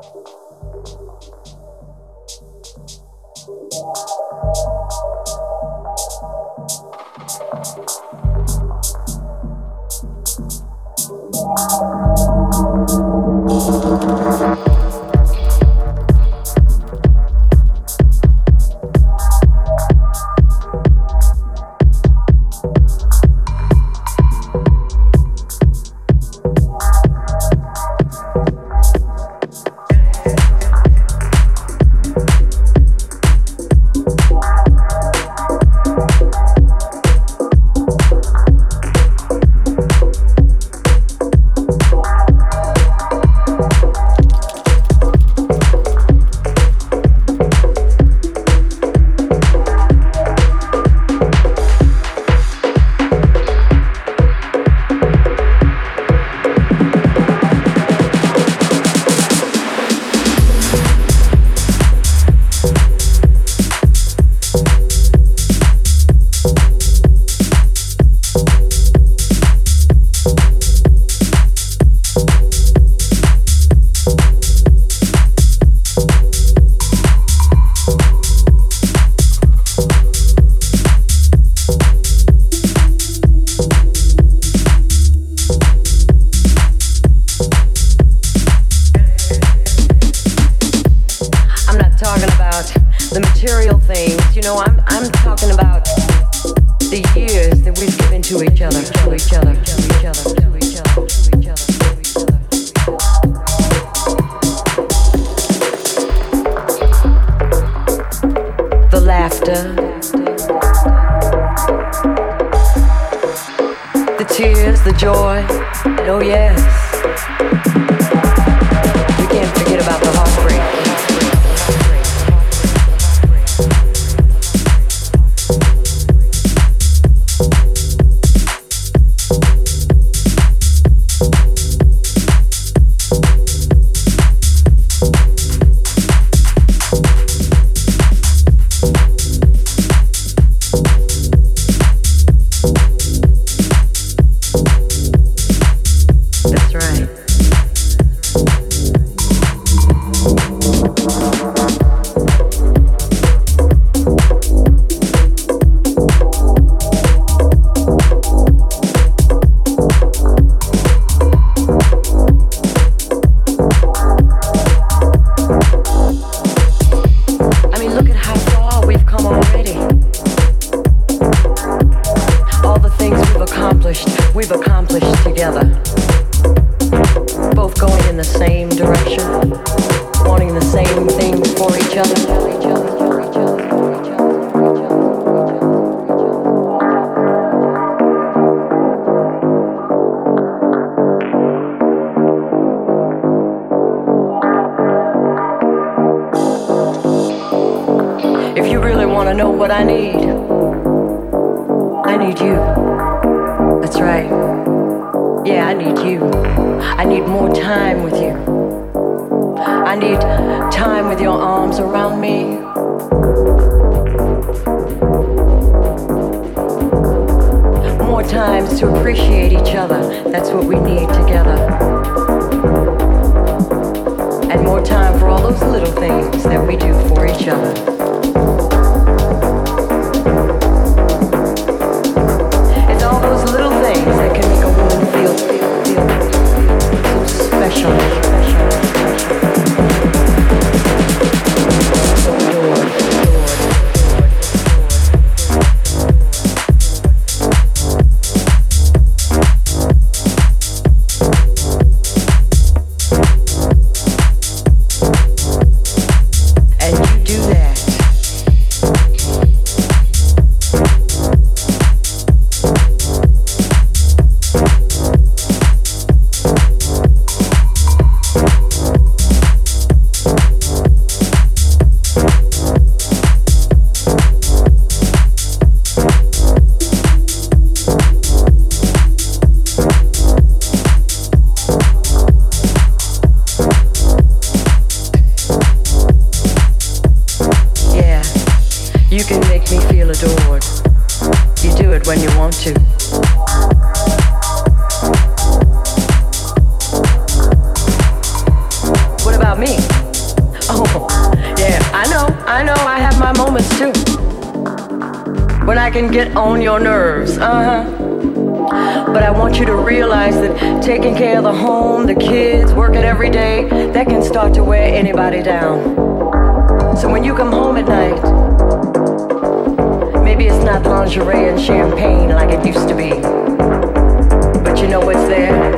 Thank know, I'm, I'm talking about the years that we've given to each other, to each other, to each other, to each other, to each other. The laughter, the tears, the joy, and oh yes, we can't forget about the heartbreak. both going in the same direction, wanting the same thing for each other. If you really want to know what I need, I need you. That's right. Yeah, I need you. I need more time with you. I need time with your arms around me. More times to appreciate each other. That's what we need together. And more time for all those little things that we do for each other. down to. when I can get on your nerves. Uh huh. But I want you to realize that taking care of the home, the kids, working every day, that can start to wear anybody down. So when you come home at night, maybe it's not lingerie and champagne like it used to be. But you know what's there?